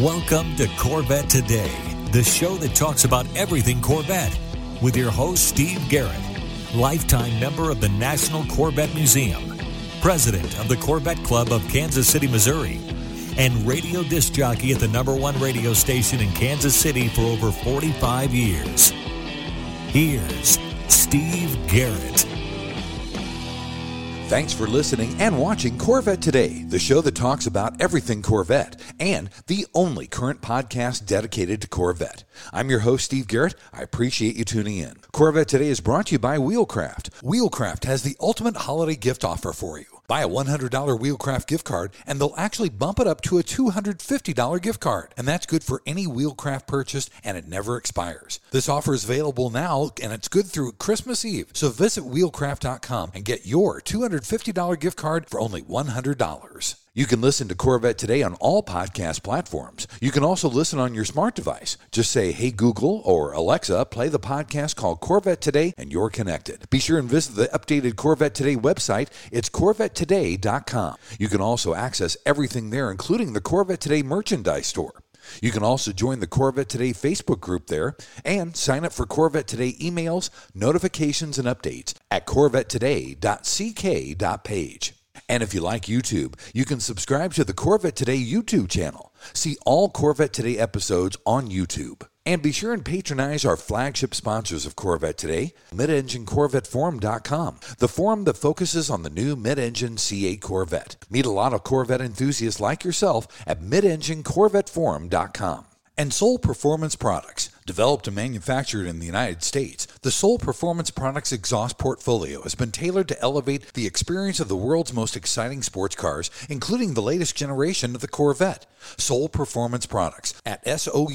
Welcome to Corvette Today, the show that talks about everything Corvette, with your host, Steve Garrett, lifetime member of the National Corvette Museum, president of the Corvette Club of Kansas City, Missouri, and radio disc jockey at the number one radio station in Kansas City for over 45 years. Here's Steve Garrett. Thanks for listening and watching Corvette Today, the show that talks about everything Corvette and the only current podcast dedicated to Corvette. I'm your host, Steve Garrett. I appreciate you tuning in. Corvette Today is brought to you by Wheelcraft. Wheelcraft has the ultimate holiday gift offer for you. Buy a $100 Wheelcraft gift card, and they'll actually bump it up to a $250 gift card. And that's good for any Wheelcraft purchase, and it never expires. This offer is available now, and it's good through Christmas Eve. So visit wheelcraft.com and get your $250 gift card for only $100. You can listen to Corvette Today on all podcast platforms. You can also listen on your smart device. Just say, Hey Google or Alexa, play the podcast called Corvette Today, and you're connected. Be sure and visit the updated Corvette Today website. It's CorvetteToday.com. You can also access everything there, including the Corvette Today merchandise store. You can also join the Corvette Today Facebook group there and sign up for Corvette Today emails, notifications, and updates at corvettetoday.ck.page. And if you like YouTube, you can subscribe to the Corvette Today YouTube channel. See all Corvette Today episodes on YouTube. And be sure and patronize our flagship sponsors of Corvette Today, MidEngineCorvetteForum.com, the forum that focuses on the new mid-engine C8 Corvette. Meet a lot of Corvette enthusiasts like yourself at MidEngineCorvetteForum.com. And Soul Performance Products. Developed and manufactured in the United States, the Soul Performance Products exhaust portfolio has been tailored to elevate the experience of the world's most exciting sports cars, including the latest generation of the Corvette. Soul Performance Products at SOULPP.com,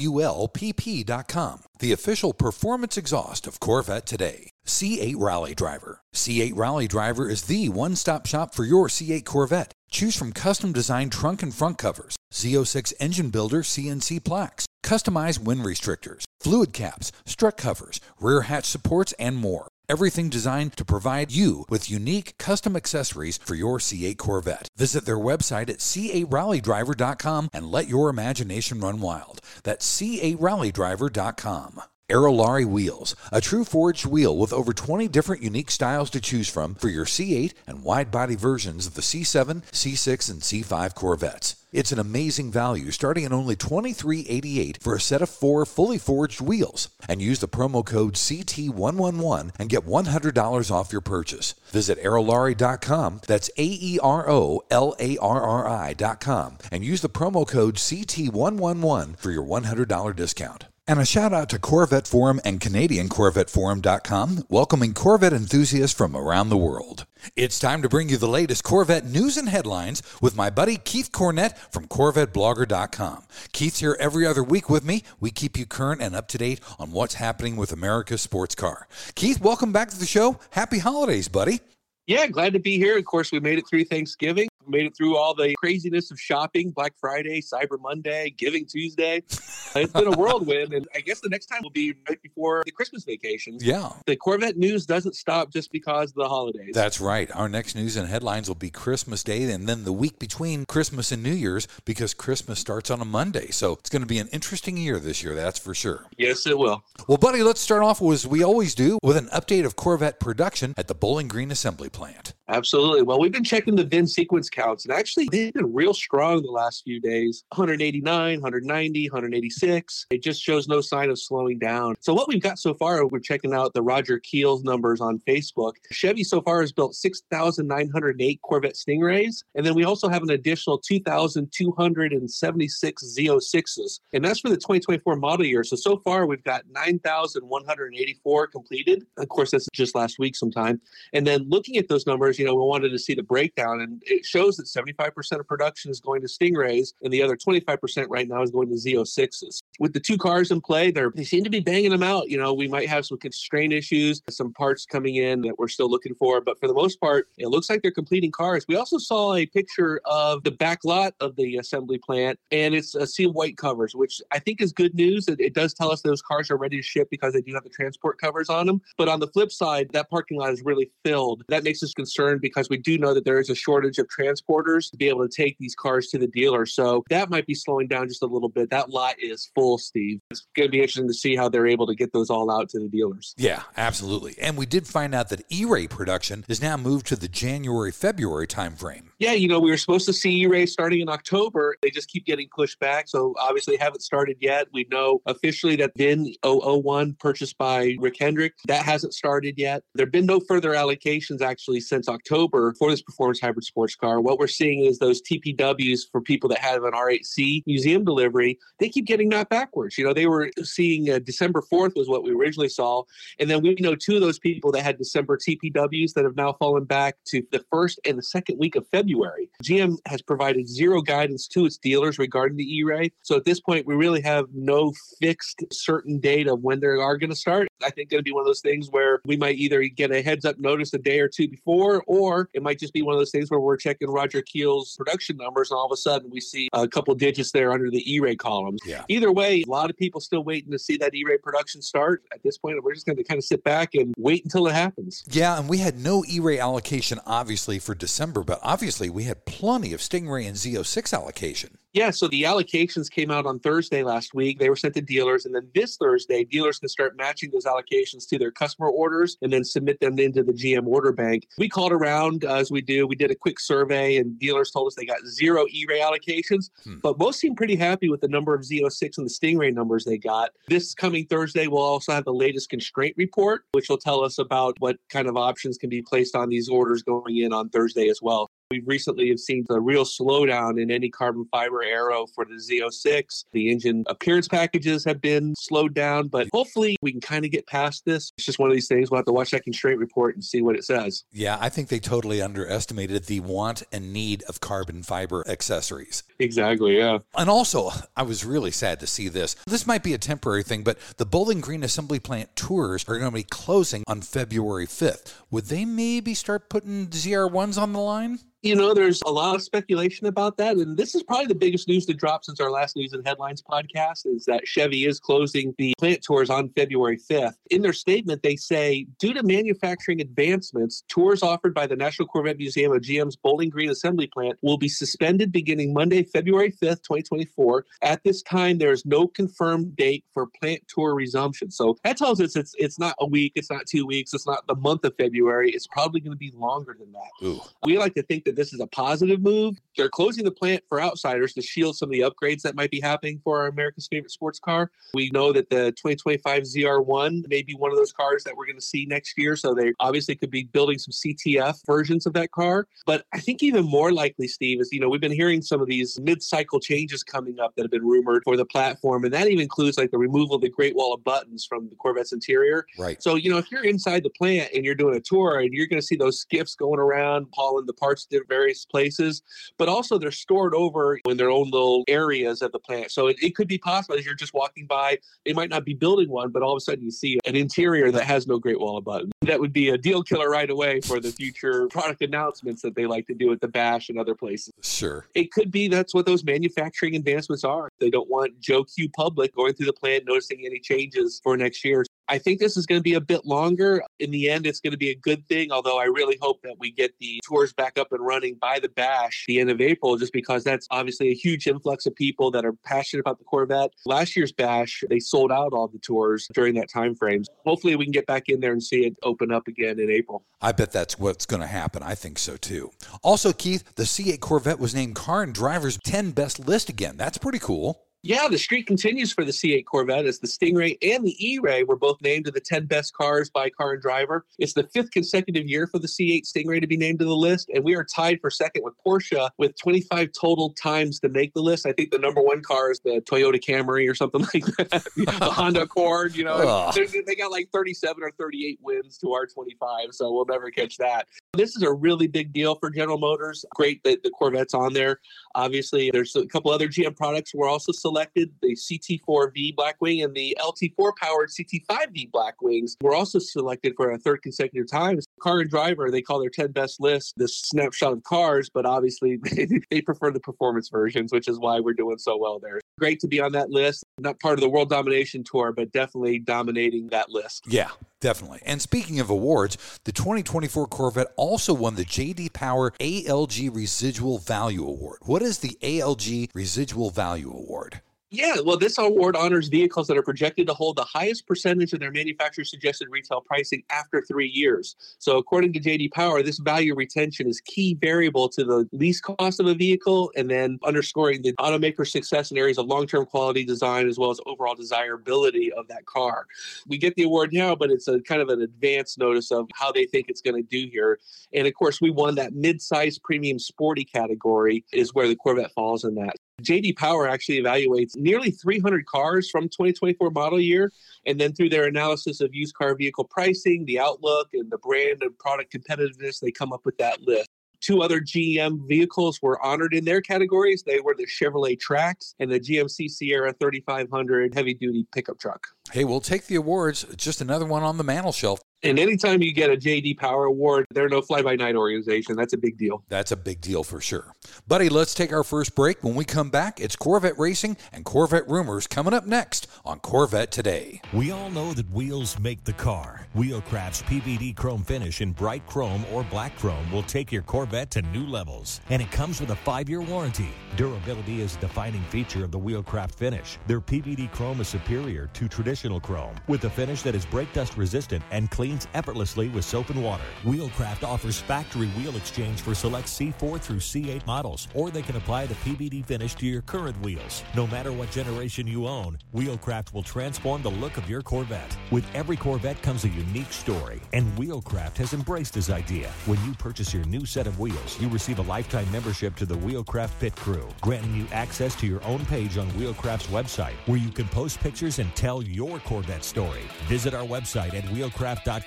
the official performance exhaust of Corvette today. C8 Rally Driver. C8 Rally Driver is the one stop shop for your C8 Corvette. Choose from custom designed trunk and front covers, Z06 engine builder CNC plaques, customized wind restrictors, fluid caps, strut covers, rear hatch supports, and more. Everything designed to provide you with unique custom accessories for your C8 Corvette. Visit their website at c8rallydriver.com and let your imagination run wild. That's c8rallydriver.com. Aerolarri Wheels, a true forged wheel with over 20 different unique styles to choose from for your C8 and wide body versions of the C7, C6, and C5 Corvettes. It's an amazing value starting at only $23.88 for a set of four fully forged wheels. And use the promo code CT111 and get $100 off your purchase. Visit aerolarri.com, that's A E R O L A R R I.com, and use the promo code CT111 for your $100 discount. And a shout out to Corvette Forum and CanadianCorvetteForum.com, welcoming Corvette enthusiasts from around the world. It's time to bring you the latest Corvette news and headlines with my buddy Keith Cornett from CorvetteBlogger.com. Keith's here every other week with me. We keep you current and up to date on what's happening with America's sports car. Keith, welcome back to the show. Happy holidays, buddy. Yeah, glad to be here. Of course, we made it through Thanksgiving made it through all the craziness of shopping black friday cyber monday giving tuesday it's been a whirlwind and i guess the next time will be right before the christmas vacations Yeah. the corvette news doesn't stop just because of the holidays That's right. Our next news and headlines will be Christmas Day and then the week between Christmas and New Year's because Christmas starts on a Monday. So it's going to be an interesting year this year, that's for sure. yes it will Well, buddy, let's start off as we always do with an update of Corvette production at the Bowling Green Assembly Plant. Absolutely. Well, we've been checking the VIN sequence counts, and actually, they've been real strong the last few days 189, 190, 186. It just shows no sign of slowing down. So, what we've got so far, we're checking out the Roger Keels numbers on Facebook. Chevy so far has built 6,908 Corvette Stingrays, and then we also have an additional 2,276 Z06s, and that's for the 2024 model year. So, so far, we've got 9,184 completed. Of course, that's just last week sometime. And then looking at those numbers, you know, we wanted to see the breakdown, and it shows that 75% of production is going to Stingrays, and the other 25% right now is going to Z06s. With the two cars in play, they're, they seem to be banging them out. You know, we might have some constraint issues, some parts coming in that we're still looking for, but for the most part, it looks like they're completing cars. We also saw a picture of the back lot of the assembly plant, and it's a sea of white covers, which I think is good news. It, it does tell us those cars are ready to ship because they do have the transport covers on them. But on the flip side, that parking lot is really filled. That makes us concerned because we do know that there is a shortage of transporters to be able to take these cars to the dealer. So that might be slowing down just a little bit. That lot is full, Steve. It's going to be interesting to see how they're able to get those all out to the dealers. Yeah, absolutely. And we did find out that E-Ray production is now moved to the January February timeframe. Yeah, you know, we were supposed to see E-Ray starting in October. They just keep getting pushed back. So obviously haven't started yet. We know officially that VIN 001 purchased by Rick Hendrick, that hasn't started yet. There have been no further allocations actually since October for this performance hybrid sports car. What we're seeing is those TPWs for people that have an R8C museum delivery, they keep getting knocked backwards. You know, they were seeing uh, December 4th was what we originally saw. And then we know two of those people that had December TPWs that have now fallen back to the first and the second week of February. GM has provided zero guidance to its dealers regarding the E-Ray. So at this point, we really have no fixed certain date of when they are going to start. I think going to be one of those things where we might either get a heads up notice a day or two before, or it might just be one of those things where we're checking Roger Keel's production numbers and all of a sudden we see a couple digits there under the E-Ray columns. Yeah. Either way, a lot of people still waiting to see that E-Ray production start. At this point, we're just going to kind of sit back and wait until it happens. Yeah, and we had no E-Ray allocation obviously for December, but obviously we had plenty of Stingray and Z06 allocation. Yeah, so the allocations came out on Thursday last week. They were sent to dealers, and then this Thursday, dealers can start matching those allocations to their customer orders and then submit them into the GM order bank. We called around uh, as we do. We did a quick survey, and dealers told us they got zero E-Ray allocations, hmm. but most seem pretty happy with the number of Z06 and the Stingray numbers they got. This coming Thursday, we'll also have the latest constraint report, which will tell us about what kind of options can be placed on these orders going in on Thursday as well. We recently have seen a real slowdown in any carbon fiber aero for the Z06. The engine appearance packages have been slowed down, but hopefully we can kind of get past this. It's just one of these things. We'll have to watch that constraint report and see what it says. Yeah, I think they totally underestimated the want and need of carbon fiber accessories. Exactly, yeah. And also, I was really sad to see this. This might be a temporary thing, but the Bowling Green Assembly Plant tours are going to be closing on February 5th. Would they maybe start putting ZR1s on the line? You know, there's a lot of speculation about that. And this is probably the biggest news to drop since our last News and Headlines podcast is that Chevy is closing the plant tours on February 5th. In their statement, they say, due to manufacturing advancements, tours offered by the National Corvette Museum of GM's Bowling Green Assembly Plant will be suspended beginning Monday, February 5th, 2024. At this time, there is no confirmed date for plant tour resumption. So that tells us it's it's not a week, it's not two weeks, it's not the month of February. It's probably going to be longer than that. Ooh. We like to think that this is a positive move. They're closing the plant for outsiders to shield some of the upgrades that might be happening for our America's favorite sports car. We know that the 2025 ZR1 may be one of those cars that we're going to see next year. So they obviously could be building some CTF versions of that car. But I think even more likely, Steve, is you know, we've been hearing some of these mid cycle changes coming up that have been rumored for the platform. And that even includes like the removal of the Great Wall of Buttons from the Corvette's interior. Right. So, you know, if you're inside the plant and you're doing a tour and you're going to see those skiffs going around, hauling the parts to various places, but also they're stored over in their own little areas of the plant. So it, it could be possible as you're just walking by, they might not be building one, but all of a sudden you see an interior that has no Great Wall of Buttons. That would be a deal killer right away for the future product announcements that they like to do at the Bash and other places. Sure. It could be that's what those manufacturing advancements are. They don't want Joe Q public going through the plant noticing any changes for next year. I think this is going to be a bit longer. In the end, it's going to be a good thing, although I really hope that we get the tours back up and running by the bash the end of April, just because that's obviously a huge influx of people that are passionate about the Corvette. Last year's bash, they sold out all the tours during that time frame. Hopefully we can get back in there and see it open up again in April. I bet that's what's going to happen. I think so too. Also, Keith, the C8 Corvette was named Car and Driver's 10 best list again. That's pretty cool. Yeah, the streak continues for the C8 Corvette as the Stingray and the E-Ray were both named to the 10 best cars by Car and Driver. It's the fifth consecutive year for the C8 Stingray to be named to the list, and we are tied for second with Porsche with 25 total times to make the list. I think the number one car is the Toyota Camry or something like that, the Honda Accord. You know, they got like 37 or 38 wins to our 25, so we'll never catch that. This is a really big deal for General Motors. Great that the Corvette's on there. Obviously, there's a couple other GM products we're also selected. The CT4V Blackwing and the LT4 powered CT5V Blackwings were also selected for a third consecutive time. Car and Driver, they call their 10 best list this snapshot of cars, but obviously they prefer the performance versions, which is why we're doing so well there. Great to be on that list. Not part of the World Domination Tour, but definitely dominating that list. Yeah, Definitely. And speaking of awards, the 2024 Corvette also won the JD Power ALG Residual Value Award. What is the ALG Residual Value Award? Yeah, well, this award honors vehicles that are projected to hold the highest percentage of their manufacturer suggested retail pricing after three years. So, according to JD Power, this value retention is key variable to the lease cost of a vehicle and then underscoring the automaker's success in areas of long term quality design as well as overall desirability of that car. We get the award now, but it's a kind of an advance notice of how they think it's going to do here. And of course, we won that mid size premium sporty category, is where the Corvette falls in that. JD Power actually evaluates nearly 300 cars from 2024 model year. And then through their analysis of used car vehicle pricing, the outlook, and the brand and product competitiveness, they come up with that list. Two other GM vehicles were honored in their categories. They were the Chevrolet Trax and the GMC Sierra 3500 heavy duty pickup truck. Hey, we'll take the awards. Just another one on the mantle shelf. And anytime you get a JD Power Award, they're no fly by night organization. That's a big deal. That's a big deal for sure. Buddy, let's take our first break. When we come back, it's Corvette Racing and Corvette Rumors coming up next on Corvette Today. We all know that wheels make the car. Wheelcraft's PVD chrome finish in bright chrome or black chrome will take your Corvette to new levels. And it comes with a five year warranty. Durability is a defining feature of the Wheelcraft finish. Their PVD chrome is superior to traditional chrome with a finish that is brake dust resistant and clean effortlessly with soap and water. Wheelcraft offers factory wheel exchange for select C4 through C8 models, or they can apply the PVD finish to your current wheels. No matter what generation you own, Wheelcraft will transform the look of your Corvette. With every Corvette comes a unique story, and Wheelcraft has embraced this idea. When you purchase your new set of wheels, you receive a lifetime membership to the Wheelcraft Pit Crew, granting you access to your own page on Wheelcraft's website, where you can post pictures and tell your Corvette story. Visit our website at wheelcraft.com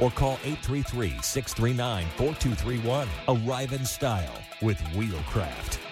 or call 833 639 4231. Arrive in style with Wheelcraft.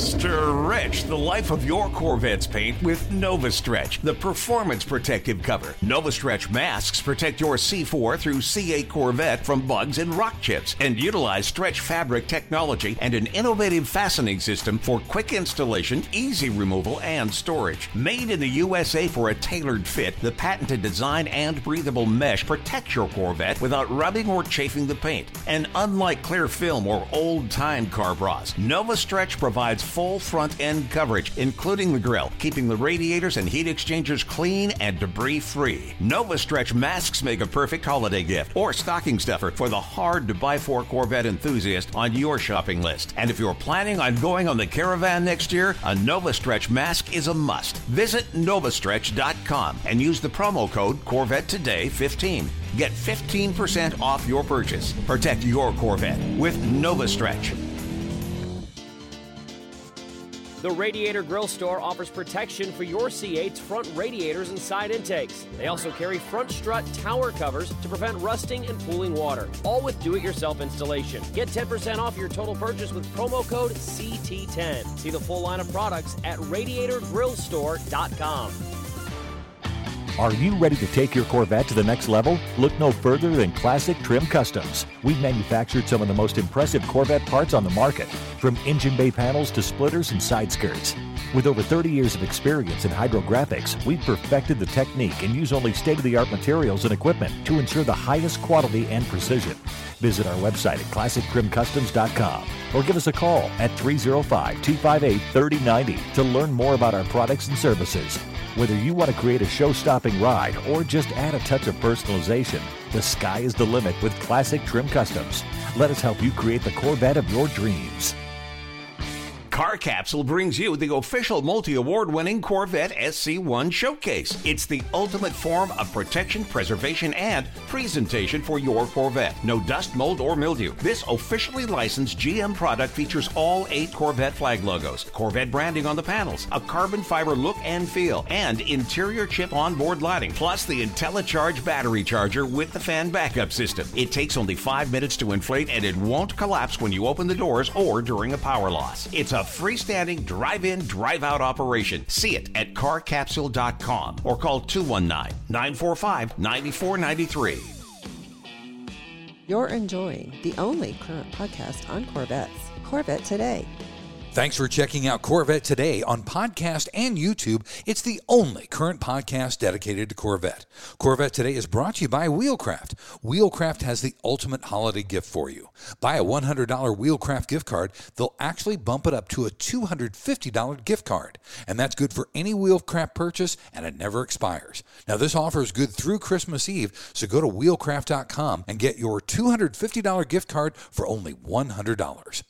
Stretch the life of your Corvette's paint with Nova Stretch, the performance protective cover. Nova Stretch masks protect your C4 through C8 Corvette from bugs and rock chips and utilize stretch fabric technology and an innovative fastening system for quick installation, easy removal, and storage. Made in the USA for a tailored fit, the patented design and breathable mesh protects your Corvette without rubbing or chafing the paint. And unlike clear film or old time car bras, Nova Stretch provides full front end coverage, including the grill, keeping the radiators and heat exchangers clean and debris free. Nova Stretch masks make a perfect holiday gift or stocking stuffer for the hard to buy for Corvette enthusiast on your shopping list. And if you're planning on going on the caravan next year, a Nova Stretch mask is a must. Visit novastretch.com and use the promo code Corvette Today 15. Get 15% off your purchase. Protect your Corvette with Nova Stretch. The Radiator Grill Store offers protection for your C8's front radiators and side intakes. They also carry front strut tower covers to prevent rusting and pooling water, all with do it yourself installation. Get 10% off your total purchase with promo code CT10. See the full line of products at radiatorgrillstore.com. Are you ready to take your Corvette to the next level? Look no further than Classic Trim Customs. We've manufactured some of the most impressive Corvette parts on the market, from engine bay panels to splitters and side skirts. With over 30 years of experience in hydrographics, we've perfected the technique and use only state of the art materials and equipment to ensure the highest quality and precision. Visit our website at classictrimcustoms.com or give us a call at 305 258 3090 to learn more about our products and services. Whether you want to create a show stopping ride or just add a touch of personalization, the sky is the limit with Classic Trim Customs. Let us help you create the Corvette of your dreams. Car Capsule brings you the official multi award winning Corvette SC1 showcase. It's the ultimate form of protection, preservation, and presentation for your Corvette. No dust, mold, or mildew. This officially licensed GM product features all eight Corvette flag logos, Corvette branding on the panels, a carbon fiber look and feel, and interior chip onboard lighting, plus the IntelliCharge battery charger with the fan backup system. It takes only five minutes to inflate and it won't collapse when you open the doors or during a power loss. It's a freestanding drive in, drive out operation. See it at carcapsule.com or call 219 945 9493. You're enjoying the only current podcast on Corvettes, Corvette Today. Thanks for checking out Corvette today on podcast and YouTube. It's the only current podcast dedicated to Corvette. Corvette today is brought to you by Wheelcraft. Wheelcraft has the ultimate holiday gift for you. Buy a $100 Wheelcraft gift card, they'll actually bump it up to a $250 gift card. And that's good for any Wheelcraft purchase and it never expires. Now, this offer is good through Christmas Eve, so go to wheelcraft.com and get your $250 gift card for only $100.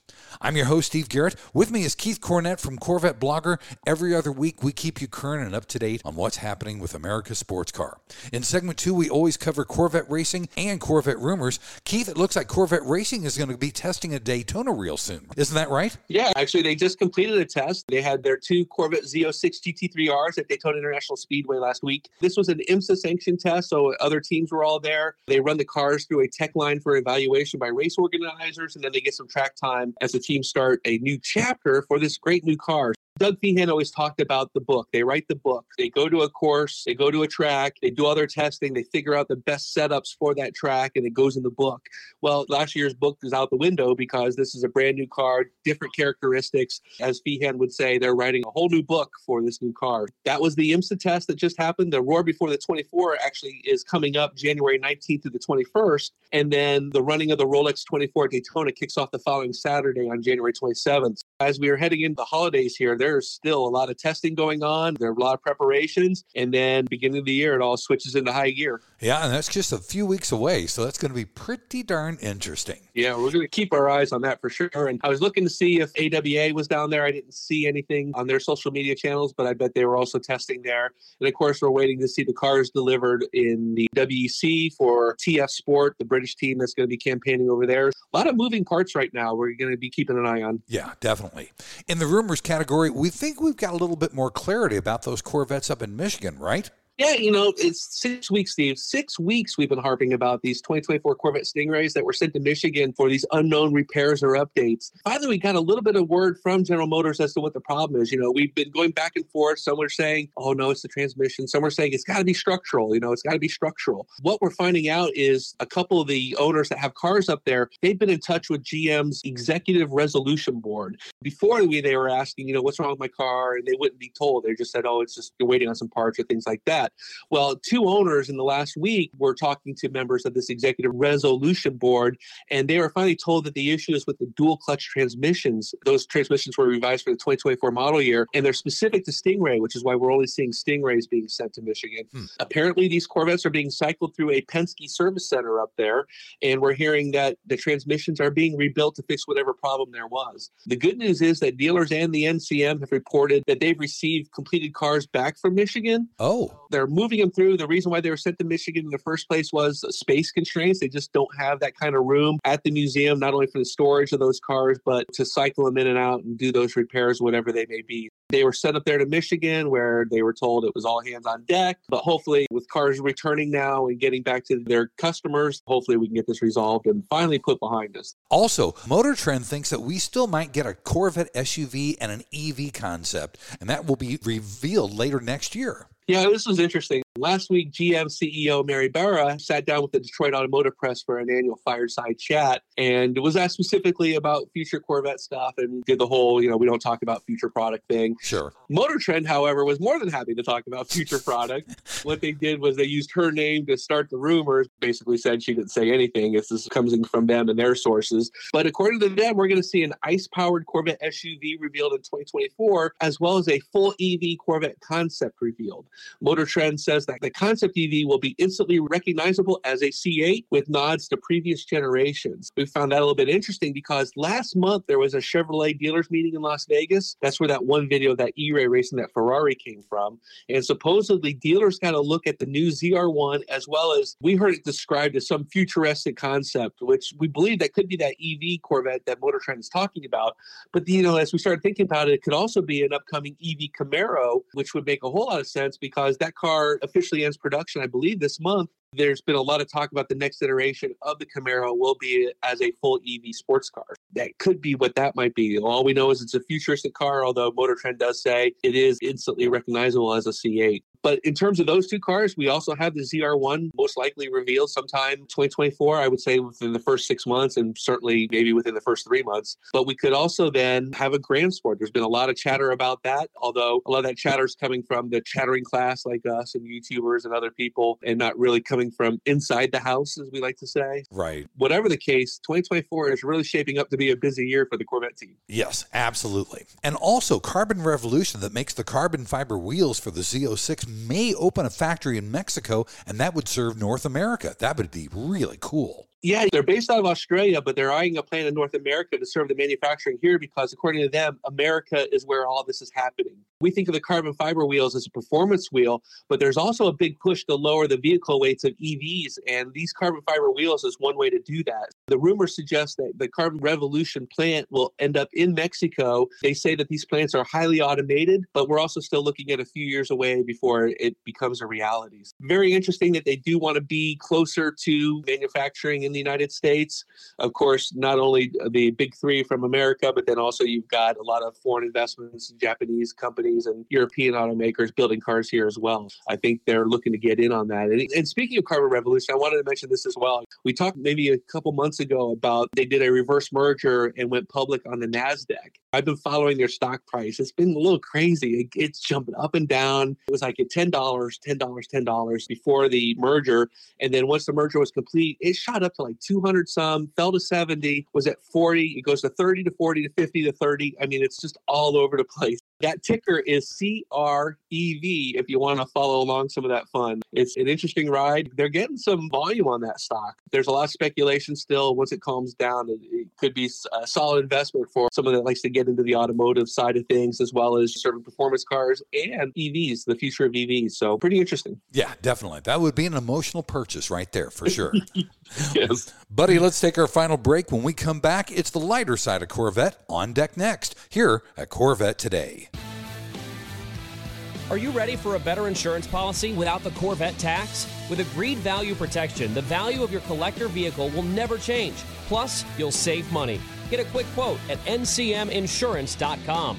I'm your host, Steve Garrett. With me is Keith Cornett from Corvette Blogger. Every other week, we keep you current and up to date on what's happening with America's sports car. In segment two, we always cover Corvette racing and Corvette rumors. Keith, it looks like Corvette Racing is going to be testing a Daytona real soon. Isn't that right? Yeah, actually, they just completed a test. They had their two Corvette Z06 GT3Rs at Daytona International Speedway last week. This was an IMSA sanctioned test, so other teams were all there. They run the cars through a tech line for evaluation by race organizers, and then they get some track time as a start a new chapter for this great new car. Doug Fehan always talked about the book. They write the book. They go to a course, they go to a track, they do all their testing, they figure out the best setups for that track, and it goes in the book. Well, last year's book is out the window because this is a brand new car, different characteristics. As Fehan would say, they're writing a whole new book for this new car. That was the IMSA test that just happened. The Roar Before the 24 actually is coming up January 19th to the 21st. And then the running of the Rolex 24 Daytona kicks off the following Saturday on January 27th. As we are heading into the holidays here, there's still a lot of testing going on. There are a lot of preparations. And then beginning of the year, it all switches into high gear. Yeah, and that's just a few weeks away. So that's going to be pretty darn interesting. Yeah, we're going to keep our eyes on that for sure. And I was looking to see if AWA was down there. I didn't see anything on their social media channels, but I bet they were also testing there. And of course, we're waiting to see the cars delivered in the WEC for TF Sport, the British team that's going to be campaigning over there. A lot of moving parts right now. We're going to be keeping an eye on. Yeah, definitely. In the rumors category, we think we've got a little bit more clarity about those Corvettes up in Michigan, right? Yeah, you know, it's six weeks, Steve. Six weeks we've been harping about these 2024 Corvette Stingrays that were sent to Michigan for these unknown repairs or updates. Finally, we got a little bit of word from General Motors as to what the problem is. You know, we've been going back and forth. Some are saying, oh, no, it's the transmission. Some are saying it's got to be structural. You know, it's got to be structural. What we're finding out is a couple of the owners that have cars up there, they've been in touch with GM's executive resolution board. Before we, they were asking, you know, what's wrong with my car? And they wouldn't be told. They just said, oh, it's just you're waiting on some parts or things like that. Well, two owners in the last week were talking to members of this executive resolution board, and they were finally told that the issue is with the dual clutch transmissions. Those transmissions were revised for the 2024 model year, and they're specific to Stingray, which is why we're only seeing Stingrays being sent to Michigan. Hmm. Apparently, these Corvettes are being cycled through a Penske service center up there, and we're hearing that the transmissions are being rebuilt to fix whatever problem there was. The good news is that dealers and the NCM have reported that they've received completed cars back from Michigan. Oh. They're moving them through. The reason why they were sent to Michigan in the first place was space constraints. They just don't have that kind of room at the museum, not only for the storage of those cars, but to cycle them in and out and do those repairs, whatever they may be. They were sent up there to Michigan where they were told it was all hands on deck. But hopefully, with cars returning now and getting back to their customers, hopefully we can get this resolved and finally put behind us. Also, Motor Trend thinks that we still might get a Corvette SUV and an EV concept, and that will be revealed later next year. Yeah, this was interesting. Last week, GM CEO Mary Barra sat down with the Detroit Automotive Press for an annual fireside chat and was asked specifically about future Corvette stuff and did the whole, you know, we don't talk about future product thing. Sure. Motor Trend, however, was more than happy to talk about future product. what they did was they used her name to start the rumors, basically said she didn't say anything. This is coming from them and their sources. But according to them, we're going to see an ICE powered Corvette SUV revealed in 2024, as well as a full EV Corvette concept revealed. Motor Trend says that the concept EV will be instantly recognizable as a C8 with nods to previous generations. We found that a little bit interesting because last month there was a Chevrolet dealers meeting in Las Vegas. That's where that one video that E-Ray racing that Ferrari came from. And supposedly dealers got to look at the new ZR1 as well as we heard it described as some futuristic concept, which we believe that could be that EV Corvette that Motor Trend is talking about. But you know, as we started thinking about it, it could also be an upcoming EV Camaro, which would make a whole lot of sense because that car officially ends production, I believe, this month. There's been a lot of talk about the next iteration of the Camaro will be as a full EV sports car. That could be what that might be. All we know is it's a futuristic car, although Motor Trend does say it is instantly recognizable as a C8. But in terms of those two cars, we also have the ZR1 most likely revealed sometime 2024. I would say within the first six months, and certainly maybe within the first three months. But we could also then have a Grand Sport. There's been a lot of chatter about that, although a lot of that chatter is coming from the chattering class like us and YouTubers and other people, and not really coming from inside the house, as we like to say. Right. Whatever the case, 2024 is really shaping up to be a busy year for the Corvette team. Yes, absolutely. And also, Carbon Revolution that makes the carbon fiber wheels for the Z06 may open a factory in Mexico, and that would serve North America. That would be really cool. Yeah, they're based out of Australia, but they're eyeing a plan in North America to serve the manufacturing here because, according to them, America is where all this is happening. We think of the carbon fiber wheels as a performance wheel, but there's also a big push to lower the vehicle weights of EVs, and these carbon fiber wheels is one way to do that. The rumors suggest that the Carbon Revolution plant will end up in Mexico. They say that these plants are highly automated, but we're also still looking at a few years away before it becomes a reality. Very interesting that they do want to be closer to manufacturing in the United States. Of course, not only the big three from America, but then also you've got a lot of foreign investments, Japanese companies and European automakers building cars here as well. I think they're looking to get in on that. And, and speaking of Carbon Revolution, I wanted to mention this as well. We talked maybe a couple months ago about they did a reverse merger and went public on the NASDAQ. I've been following their stock price. It's been a little crazy. It's jumping up and down. It was like at $10, $10, $10 before the merger. And then once the merger was complete, it shot up to like 200 some, fell to 70, was at 40. It goes to 30 to 40 to 50 to 30. I mean, it's just all over the place. That ticker is CREV if you want to follow along some of that fun. It's an interesting ride. They're getting some volume on that stock. There's a lot of speculation still. Once it calms down, it, it could be a solid investment for someone that likes to get into the automotive side of things as well as certain performance cars and EVs, the future of EVs. So pretty interesting. Yeah, definitely. That would be an emotional purchase right there for sure. yes. Buddy, let's take our final break. When we come back, it's the lighter side of Corvette on deck next here at Corvette Today. Are you ready for a better insurance policy without the Corvette tax? With agreed value protection, the value of your collector vehicle will never change. Plus, you'll save money. Get a quick quote at ncminsurance.com.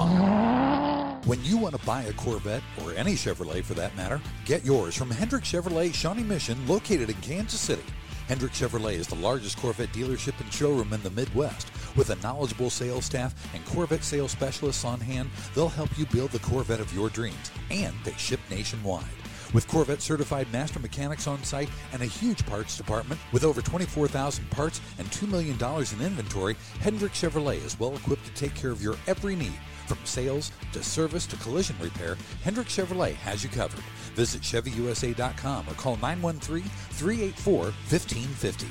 When you want to buy a Corvette, or any Chevrolet for that matter, get yours from Hendrick Chevrolet Shawnee Mission, located in Kansas City. Hendrick Chevrolet is the largest Corvette dealership and showroom in the Midwest. With a knowledgeable sales staff and Corvette sales specialists on hand, they'll help you build the Corvette of your dreams, and they ship nationwide. With Corvette certified master mechanics on site and a huge parts department with over 24,000 parts and $2 million in inventory, Hendrick Chevrolet is well equipped to take care of your every need. From sales to service to collision repair, Hendrick Chevrolet has you covered. Visit ChevyUSA.com or call 913 384 1550.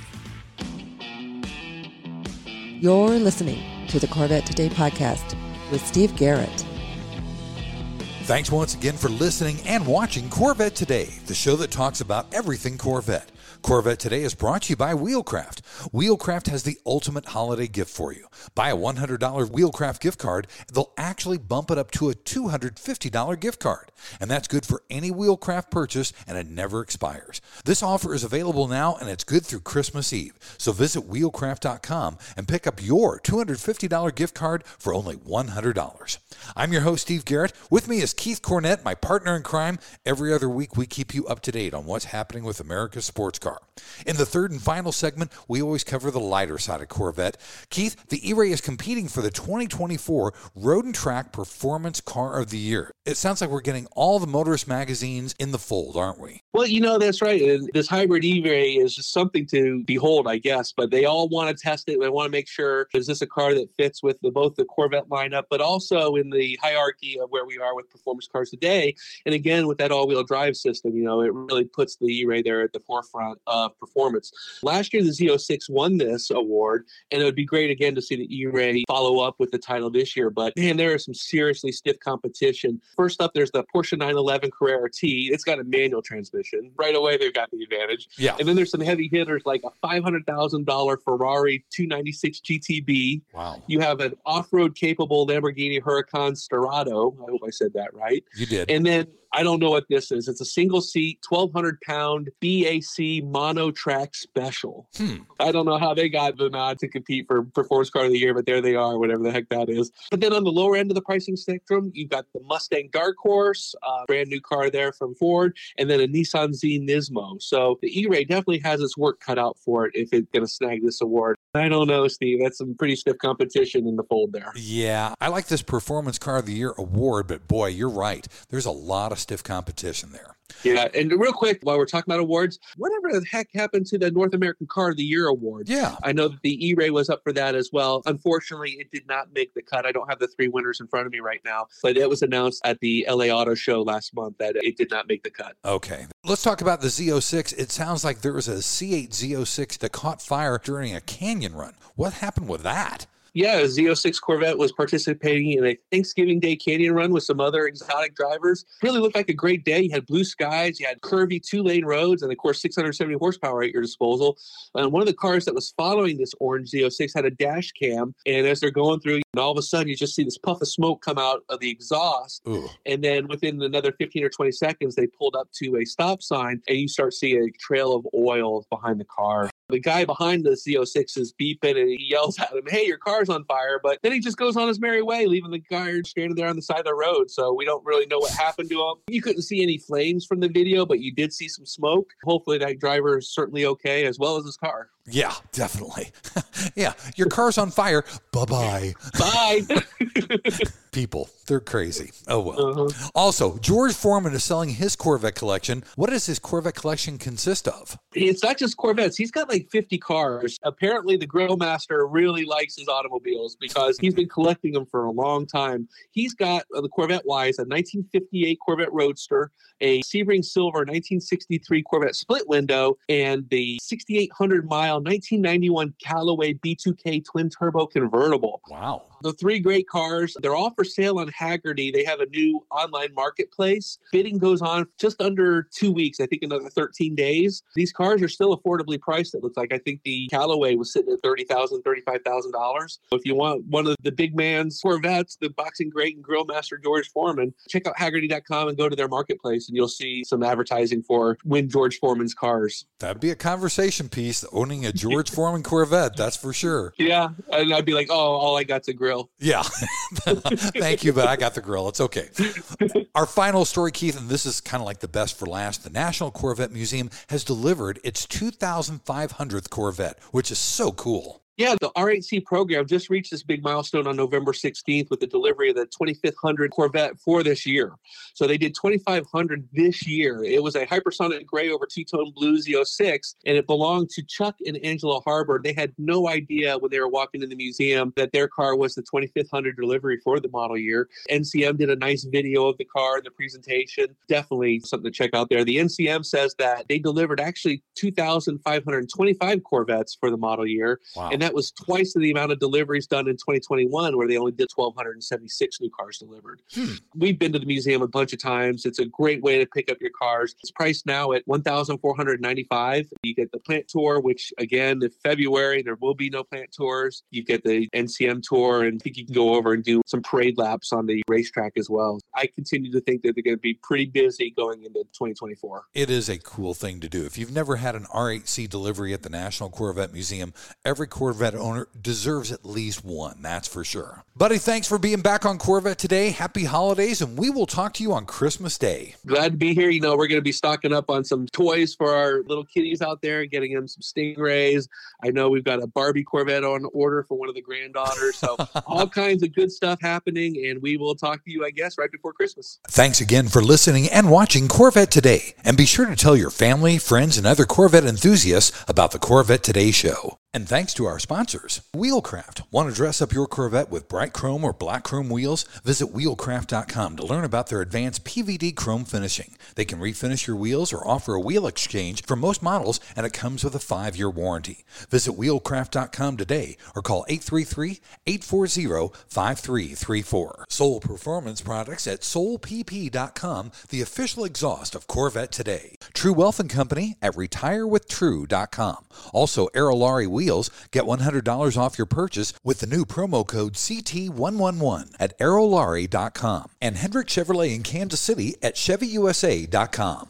You're listening to the Corvette Today podcast with Steve Garrett. Thanks once again for listening and watching Corvette Today, the show that talks about everything Corvette. Corvette Today is brought to you by Wheelcraft. Wheelcraft has the ultimate holiday gift for you. Buy a $100 Wheelcraft gift card, they'll actually bump it up to a $250 gift card. And that's good for any Wheelcraft purchase and it never expires. This offer is available now and it's good through Christmas Eve. So visit wheelcraft.com and pick up your $250 gift card for only $100. I'm your host, Steve Garrett. With me is Keith Cornett, my partner in crime. Every other week, we keep you up to date on what's happening with America's sports car. In the third and final segment, we always cover the lighter side of Corvette. Keith, the E Ray is competing for the 2024 Road and Track Performance Car of the Year. It sounds like we're getting all the motorist magazines in the fold, aren't we? Well, you know, that's right. And this hybrid E-Ray is just something to behold, I guess, but they all want to test it. They want to make sure is this a car that fits with the, both the Corvette lineup, but also in the hierarchy of where we are with performance cars today. And again, with that all-wheel drive system, you know, it really puts the E-Ray there at the forefront of performance. Last year, the Z06 won this award, and it would be great again to see the E-Ray follow up with the title this year. But man, there is some seriously stiff competition. First up, there's the Porsche 911 Carrera T. It's got a manual transmission. Right away, they've got the advantage. Yeah. And then there's some heavy hitters like a $500,000 Ferrari 296 GTB. Wow. You have an off-road capable Lamborghini Huracan Sterrato. I hope I said that right. You did. And then I don't know what this is. It's a single seat, 1,200 pound BAC mono track special. Hmm. I don't know how they got the nod to compete for performance car of the year, but there they are, whatever the heck that is. But then on the lower end of the pricing spectrum, you've got the Mustang Dark Horse, uh, brand new car there from Ford, and then a Nissan Z Nismo. So the E-Ray definitely has its work cut out for it if it's going to snag this award. I don't know, Steve. That's some pretty stiff competition in the fold there. Yeah, I like this Performance Car of the Year award, but boy, you're right. There's a lot of stiff competition there. Yeah, and real quick, while we're talking about awards, whatever the heck happened to the North American Car of the Year award? Yeah. I know that the E-Ray was up for that as well. Unfortunately, it did not make the cut. I don't have the three winners in front of me right now, but it was announced at the LA Auto Show last month that it did not make the cut. Okay. Let's talk about the Z06. It sounds like there was a C8 Z06 that caught fire during a canyon run. What happened with that? Yeah, a Z06 Corvette was participating in a Thanksgiving Day canyon run with some other exotic drivers. Really looked like a great day. You had blue skies, you had curvy two lane roads, and of course, 670 horsepower at your disposal. And one of the cars that was following this orange Z06 had a dash cam. And as they're going through, and all of a sudden, you just see this puff of smoke come out of the exhaust. Ooh. And then within another 15 or 20 seconds, they pulled up to a stop sign, and you start seeing a trail of oil behind the car. The guy behind the Z06 is beeping and he yells at him, Hey, your car's on fire. But then he just goes on his merry way, leaving the car stranded there on the side of the road. So we don't really know what happened to him. You couldn't see any flames from the video, but you did see some smoke. Hopefully, that driver is certainly okay, as well as his car. Yeah, definitely. yeah, your car's on fire. Bye bye. Bye. People, they're crazy. Oh well. Also, George Foreman is selling his Corvette collection. What does his Corvette collection consist of? It's not just Corvettes. He's got like 50 cars. Apparently, the grill master really likes his automobiles because he's been collecting them for a long time. He's got uh, the Corvette wise a 1958 Corvette Roadster, a Sebring Silver 1963 Corvette split window, and the 6,800 mile 1991 Callaway B2K twin turbo convertible. Wow. The three great cars, they're all for sale on Hagerty. They have a new online marketplace. Bidding goes on just under two weeks, I think another 13 days. These cars are still affordably priced, it looks like. I think the Callaway was sitting at $30,000, $35,000. If you want one of the big man's Corvettes, the boxing great and grill master George Foreman, check out Hagerty.com and go to their marketplace and you'll see some advertising for Win George Foreman's cars. That'd be a conversation piece, owning a George Foreman Corvette, that's for sure. Yeah. And I'd be like, oh, all I got's a grill. Yeah. Thank you, but I got the grill. It's okay. Our final story, Keith, and this is kind of like the best for last. The National Corvette Museum has delivered its 2,500th Corvette, which is so cool. Yeah, the R8C program just reached this big milestone on November 16th with the delivery of the 2500 Corvette for this year. So they did 2500 this year. It was a hypersonic gray over two-tone blue Z06, and it belonged to Chuck and Angela Harbor. They had no idea when they were walking in the museum that their car was the 2500 delivery for the model year. NCM did a nice video of the car and the presentation. Definitely something to check out there. The NCM says that they delivered actually 2,525 Corvettes for the model year, Wow. and that that was twice the amount of deliveries done in 2021, where they only did 1,276 new cars delivered. Hmm. We've been to the museum a bunch of times. It's a great way to pick up your cars. It's priced now at 1,495. You get the plant tour, which again, in February there will be no plant tours. You get the NCM tour, and I think you can go over and do some parade laps on the racetrack as well. I continue to think that they're going to be pretty busy going into 2024. It is a cool thing to do. If you've never had an R8C delivery at the National Corvette Museum, every Corvette owner deserves at least one, that's for sure. Buddy, thanks for being back on Corvette today. Happy holidays, and we will talk to you on Christmas Day. Glad to be here. You know, we're going to be stocking up on some toys for our little kitties out there getting them some Stingrays. I know we've got a Barbie Corvette on order for one of the granddaughters. So, all kinds of good stuff happening, and we will talk to you, I guess, right before Christmas. Thanks again for listening and watching Corvette Today. And be sure to tell your family, friends, and other Corvette enthusiasts about the Corvette Today show. And thanks to our sponsors, Wheelcraft. Want to dress up your Corvette with bright chrome or black chrome wheels? Visit wheelcraft.com to learn about their advanced PVD chrome finishing. They can refinish your wheels or offer a wheel exchange for most models, and it comes with a five year warranty. Visit wheelcraft.com today or call 833 840 5334. Soul Performance Products at soulpp.com, the official exhaust of Corvette today. True Wealth and Company at retirewithtrue.com. Also, Aerolarri wheels, get $100 off your purchase with the new promo code CT111 at aerolarri.com and Hendrick Chevrolet in Kansas City at chevyusa.com.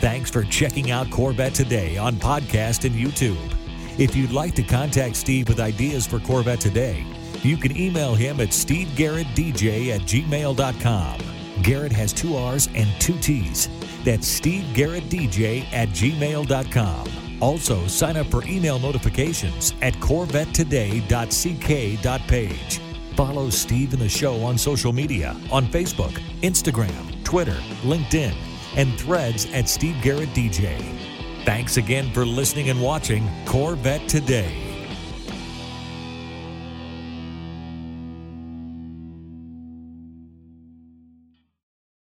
Thanks for checking out Corvette today on podcast and YouTube. If you'd like to contact Steve with ideas for Corvette today, you can email him at stevegarrettdj at gmail.com. Garrett has two R's and two T's. That's stevegarrettdj at gmail.com. Also, sign up for email notifications at corvettetoday.ck.page. Follow Steve and the show on social media on Facebook, Instagram, Twitter, LinkedIn, and threads at Steve Garrett DJ. Thanks again for listening and watching Corvette Today.